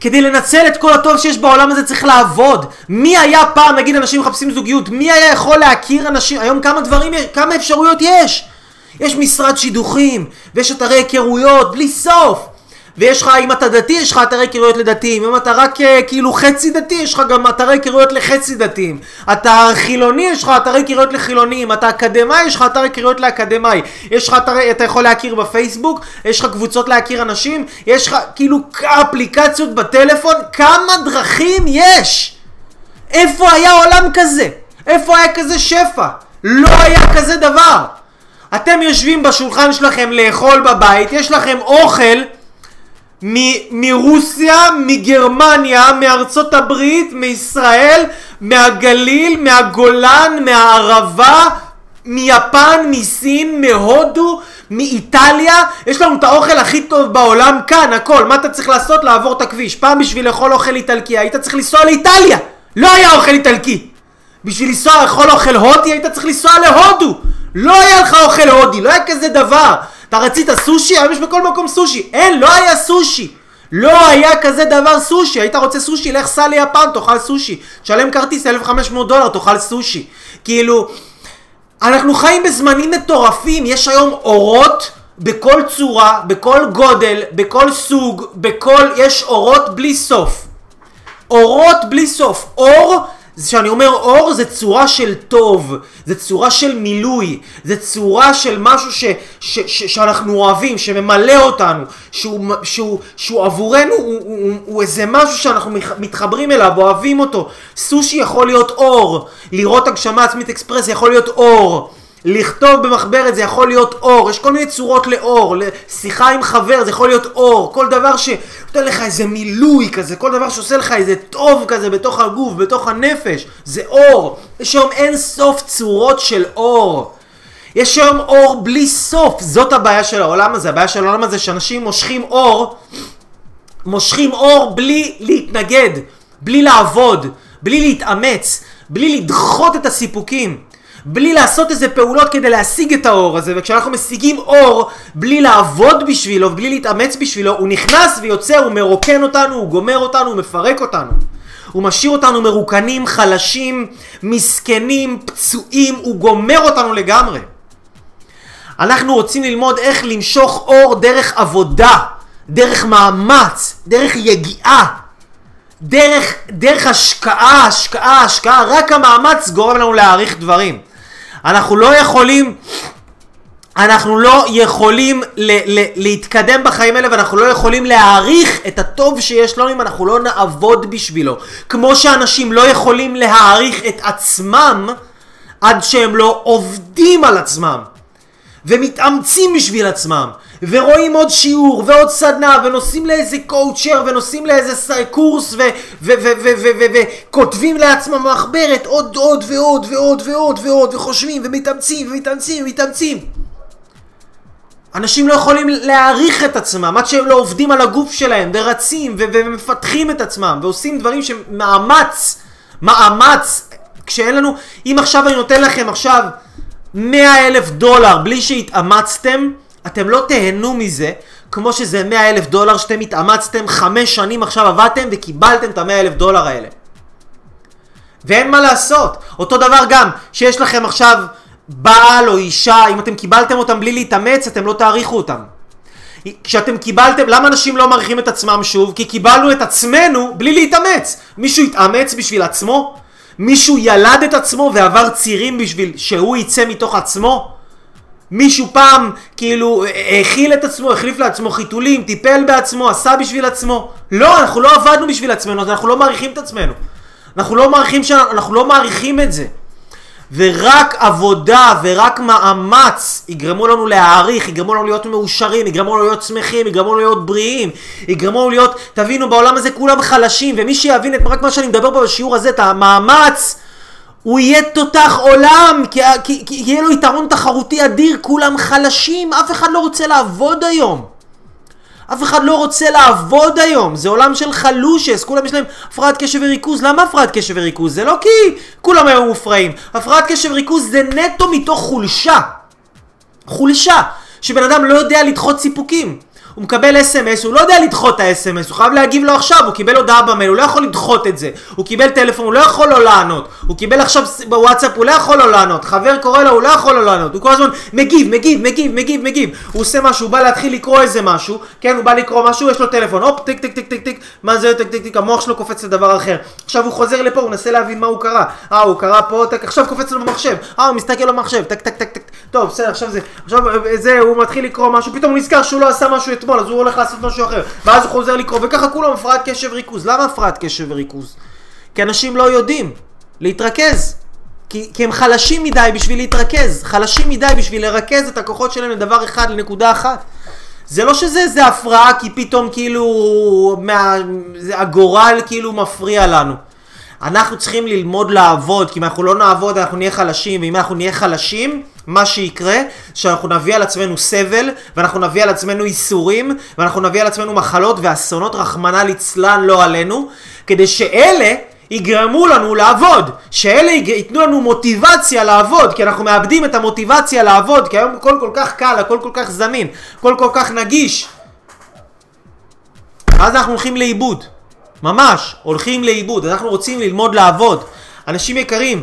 כדי לנצל את כל הטוב שיש בעולם הזה צריך לעבוד. מי היה פעם, נגיד אנשים מחפשים זוגיות, מי היה יכול להכיר אנשים, היום כמה דברים, כמה אפשרויות יש. יש משרד שידוכים, ויש אתרי היכרויות, בלי סוף. ויש לך, אם אתה דתי, יש לך אתרי היכרויות לדתיים. אם אתה רק אה, כאילו חצי דתי, יש לך גם אתרי היכרויות לחצי דתיים. אתה חילוני, יש לך אתרי היכרויות לחילונים. אתה אקדמאי, יש לך אתר היכרויות לאקדמאי. יש לך אתרי, אתה יכול להכיר בפייסבוק, יש לך קבוצות להכיר אנשים, יש לך כאילו אפליקציות בטלפון, כמה דרכים יש! איפה היה עולם כזה? איפה היה כזה שפע? לא היה כזה דבר. אתם יושבים בשולחן שלכם לאכול בבית, יש לכם אוכל מ- מרוסיה, מגרמניה, מארצות הברית, מישראל, מהגליל, מהגולן, מהערבה, מיפן, מסין, מהודו, מאיטליה, יש לנו את האוכל הכי טוב בעולם כאן, הכל. מה אתה צריך לעשות? לעבור את הכביש. פעם בשביל לאכול אוכל איטלקי היית צריך לנסוע לאיטליה! לא היה אוכל איטלקי! בשביל לנסוע לאכול אוכל הודי היית צריך לנסוע להודו! לא היה לך אוכל הודי, לא היה כזה דבר! אתה רצית סושי? היום יש בכל מקום סושי. אין, לא היה סושי. לא היה כזה דבר סושי. היית רוצה סושי? לך סע ליפן, תאכל סושי. תשלם כרטיס 1,500 דולר, תאכל סושי. כאילו, אנחנו חיים בזמנים מטורפים. יש היום אורות בכל צורה, בכל גודל, בכל סוג, בכל... יש אורות בלי סוף. אורות בלי סוף. אור כשאני אומר אור זה צורה של טוב, זה צורה של מילוי, זה צורה של משהו ש, ש, ש, שאנחנו אוהבים, שממלא אותנו, שהוא, שהוא, שהוא עבורנו, הוא, הוא, הוא, הוא איזה משהו שאנחנו מתחברים אליו, אוהבים אותו. סושי יכול להיות אור, לראות הגשמה עצמית אקספרס יכול להיות אור. לכתוב במחברת זה יכול להיות אור, יש כל מיני צורות לאור, שיחה עם חבר זה יכול להיות אור, כל דבר שנותן לך איזה מילוי כזה, כל דבר שעושה לך איזה טוב כזה בתוך הגוף, בתוך הנפש, זה אור. יש היום אין סוף צורות של אור. יש היום אור בלי סוף, זאת הבעיה של העולם הזה, הבעיה של העולם הזה שאנשים מושכים אור, מושכים אור בלי להתנגד, בלי לעבוד, בלי להתאמץ, בלי לדחות את הסיפוקים. בלי לעשות איזה פעולות כדי להשיג את האור הזה, וכשאנחנו משיגים אור בלי לעבוד בשבילו, בלי להתאמץ בשבילו, הוא נכנס ויוצא, הוא מרוקן אותנו, הוא גומר אותנו, הוא מפרק אותנו. הוא משאיר אותנו מרוקנים, חלשים, מסכנים, פצועים, הוא גומר אותנו לגמרי. אנחנו רוצים ללמוד איך למשוך אור דרך עבודה, דרך מאמץ, דרך יגיעה, דרך, דרך השקעה, השקעה, השקעה, רק המאמץ גורם לנו להעריך דברים. אנחנו לא יכולים... אנחנו לא יכולים ל- ל- להתקדם בחיים האלה ואנחנו לא יכולים להעריך את הטוב שיש לנו אם אנחנו לא נעבוד בשבילו. כמו שאנשים לא יכולים להעריך את עצמם עד שהם לא עובדים על עצמם ומתאמצים בשביל עצמם ורואים עוד שיעור ועוד סדנה ונוסעים לאיזה קואוצ'ר ונוסעים לאיזה קורס וכותבים לעצמם מחברת עוד עוד ועוד ועוד ועוד ועוד וחושבים ומתאמצים ומתאמצים ומתאמצים. אנשים לא יכולים להעריך את עצמם עד שהם לא עובדים על הגוף שלהם ורצים ומפתחים את עצמם ועושים דברים שמאמץ, מאמץ, כשאין לנו, אם עכשיו אני נותן לכם עכשיו 100 אלף דולר בלי שהתאמצתם אתם לא תהנו מזה כמו שזה 100 אלף דולר שאתם התאמצתם חמש שנים עכשיו עבדתם וקיבלתם את ה-100 אלף דולר האלה. ואין מה לעשות. אותו דבר גם, שיש לכם עכשיו בעל או אישה, אם אתם קיבלתם אותם בלי להתאמץ, אתם לא תעריכו אותם. כשאתם קיבלתם, למה אנשים לא מעריכים את עצמם שוב? כי קיבלנו את עצמנו בלי להתאמץ. מישהו התאמץ בשביל עצמו? מישהו ילד את עצמו ועבר צירים בשביל שהוא יצא מתוך עצמו? מישהו פעם כאילו האכיל את עצמו, החליף לעצמו חיתולים, טיפל בעצמו, עשה בשביל עצמו? לא, אנחנו לא עבדנו בשביל עצמנו, אנחנו לא מעריכים את עצמנו. אנחנו לא מעריכים, אנחנו לא מעריכים את זה. ורק עבודה ורק מאמץ יגרמו לנו להעריך, יגרמו לנו להיות מאושרים, יגרמו לנו להיות שמחים, יגרמו לנו להיות בריאים, יגרמו לנו להיות, תבינו, בעולם הזה כולם חלשים, ומי שיבין את רק מה שאני מדבר פה בשיעור הזה, את המאמץ, הוא יהיה תותח עולם, כי, כי, כי יהיה לו יתרון תחרותי אדיר, כולם חלשים, אף אחד לא רוצה לעבוד היום. אף אחד לא רוצה לעבוד היום, זה עולם של חלושס, כולם יש להם הפרעת קשב וריכוז. למה הפרעת קשב וריכוז? זה לא כי כולם היום מופרעים. הפרעת קשב וריכוז זה נטו מתוך חולשה. חולשה, שבן אדם לא יודע לדחות סיפוקים. הוא מקבל אס.אם.אס, הוא לא יודע לדחות את האס.אם.אס, הוא חייב להגיב לו עכשיו, הוא קיבל הודעה במייל, הוא לא יכול לדחות את זה. הוא קיבל טלפון, הוא לא יכול לא לענות. הוא קיבל עכשיו בוואטסאפ, הוא לא יכול לא לענות. חבר קורא לו, הוא לא יכול לא לענות. הוא כל הזמן מגיב, מגיב, מגיב, מגיב, מגיב. הוא עושה משהו, הוא בא להתחיל לקרוא איזה משהו, כן, הוא בא לקרוא משהו, יש לו טלפון, הופ, טיק, טיק, טיק, טיק, טיק, מה זה טיק, טיק, טיק, המוח שלו קופץ לדבר אחר. עכשיו הוא חוזר לפה, הוא מנסה להבין מה הוא קרא. אה, הוא קרא פה, טק, עכשיו קופץ לו במחשב. אה, הוא מסתכל במחשב, טק, טק, טק, טק. טוב, בסדר, עכשיו זה, עכשיו זה, הוא מתחיל לקרוא משהו, פתאום הוא נזכר שהוא לא עשה משהו אתמול, אז הוא הולך לעשות משהו אחר, ואז הוא חוזר לקרוא, וככה כולם הפרעת קשב וריכוז. למה הפרעת קשב וריכוז? כי אנשים לא יודעים להתרכז. כי, כי הם חלשים מדי בשביל להתרכז, חלשים מדי בשביל לרכז את הכוחות שלהם לדבר אחד, לנקודה אחת. זה לא שזה איזה הפרעה כי פתאום כאילו מה, זה, הגורל כאילו מפריע לנו. אנחנו צריכים ללמוד לעבוד, כי אם אנחנו לא נעבוד אנחנו נהיה חלשים, ואם אנחנו נהיה חלשים, מה שיקרה, שאנחנו נביא על עצמנו סבל, ואנחנו נביא על עצמנו ייסורים, ואנחנו נביא על עצמנו מחלות ואסונות, רחמנא ליצלן לא עלינו, כדי שאלה יגרמו לנו לעבוד, שאלה ייתנו לנו מוטיבציה לעבוד, כי אנחנו מאבדים את המוטיבציה לעבוד, כי היום הכל כל כך קל, הכל כל כך זמין, הכל כל כך נגיש. אז אנחנו הולכים לאיבוד. ממש, הולכים לאיבוד. אנחנו רוצים ללמוד לעבוד. אנשים יקרים,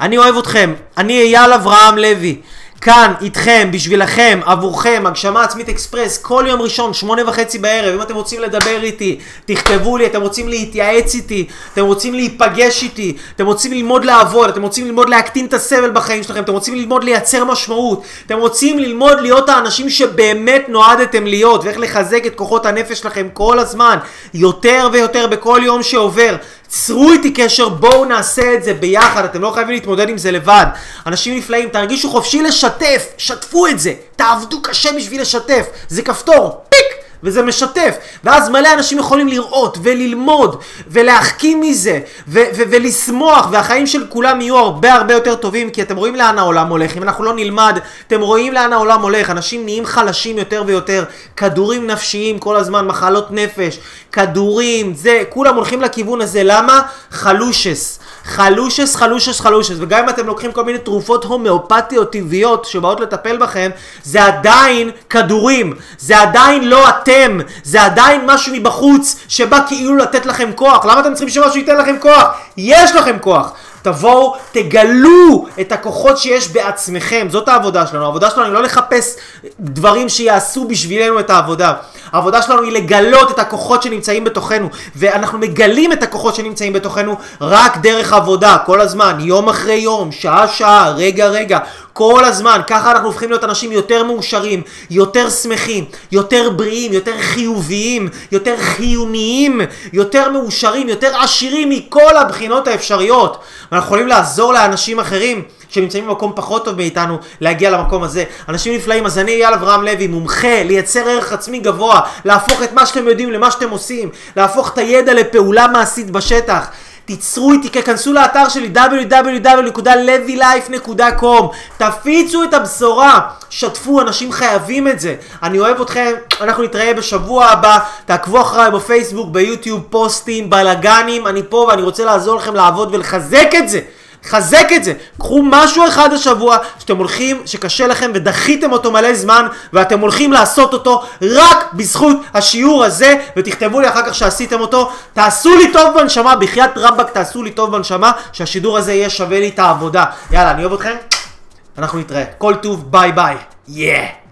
אני אוהב אתכם. אני אייל אברהם לוי. כאן, איתכם, בשבילכם, עבורכם, הגשמה עצמית אקספרס, כל יום ראשון, שמונה וחצי בערב. אם אתם רוצים לדבר איתי, תכתבו לי, אתם רוצים להתייעץ איתי, אתם רוצים להיפגש איתי, אתם רוצים ללמוד לעבוד, אתם רוצים ללמוד להקטין את הסבל בחיים שלכם, אתם רוצים ללמוד לייצר משמעות, אתם רוצים ללמוד להיות האנשים שבאמת נועדתם להיות, ואיך לחזק את כוחות הנפש שלכם כל הזמן, יותר ויותר בכל יום שעובר. צרו איתי קשר, בואו נעשה את זה ביחד, אתם לא חייבים להתמודד עם זה לבד. אנשים נפלאים, תרגישו חופשי לשתף, שתפו את זה, תעבדו קשה בשביל לשתף, זה כפתור, פיק! וזה משתף, ואז מלא אנשים יכולים לראות וללמוד ולהחכים מזה ו- ו- ולשמוח והחיים של כולם יהיו הרבה הרבה יותר טובים כי אתם רואים לאן העולם הולך, אם אנחנו לא נלמד, אתם רואים לאן העולם הולך, אנשים נהיים חלשים יותר ויותר, כדורים נפשיים כל הזמן, מחלות נפש, כדורים, זה, כולם הולכים לכיוון הזה, למה? חלושס. חלושס, חלושס, חלושס, וגם אם אתם לוקחים כל מיני תרופות הומאופתיות טבעיות שבאות לטפל בכם, זה עדיין כדורים, זה עדיין לא אתם, זה עדיין משהו מבחוץ שבא כאילו לתת לכם כוח. למה אתם צריכים שמשהו ייתן לכם כוח? יש לכם כוח. תבואו, תגלו את הכוחות שיש בעצמכם. זאת העבודה שלנו. העבודה שלנו היא לא לחפש דברים שיעשו בשבילנו את העבודה. העבודה שלנו היא לגלות את הכוחות שנמצאים בתוכנו. ואנחנו מגלים את הכוחות שנמצאים בתוכנו רק דרך עבודה, כל הזמן, יום אחרי יום, שעה שעה, רגע רגע. כל הזמן, ככה אנחנו הופכים להיות אנשים יותר מאושרים, יותר שמחים, יותר בריאים, יותר חיוביים, יותר חיוניים, יותר מאושרים, יותר עשירים מכל הבחינות האפשריות. ואנחנו יכולים לעזור לאנשים אחרים שנמצאים במקום פחות טוב מאיתנו להגיע למקום הזה. אנשים נפלאים, אז אני אייל אברהם לוי, מומחה לייצר ערך עצמי גבוה, להפוך את מה שאתם יודעים למה שאתם עושים, להפוך את הידע לפעולה מעשית בשטח. תיצרו איתי, כנסו לאתר שלי www.levylife.com תפיצו את הבשורה, שתפו, אנשים חייבים את זה. אני אוהב אתכם, אנחנו נתראה בשבוע הבא, תעקבו אחריי בפייסבוק, ביוטיוב, פוסטים, בלאגנים, אני פה ואני רוצה לעזור לכם לעבוד ולחזק את זה. חזק את זה. קחו משהו אחד השבוע שאתם הולכים, שקשה לכם ודחיתם אותו מלא זמן ואתם הולכים לעשות אותו רק בזכות השיעור הזה ותכתבו לי אחר כך שעשיתם אותו. תעשו לי טוב בנשמה, בחייאת רבאק תעשו לי טוב בנשמה שהשידור הזה יהיה שווה לי את העבודה. יאללה, אני אוהב אתכם. אנחנו נתראה. כל טוב, ביי ביי. יא!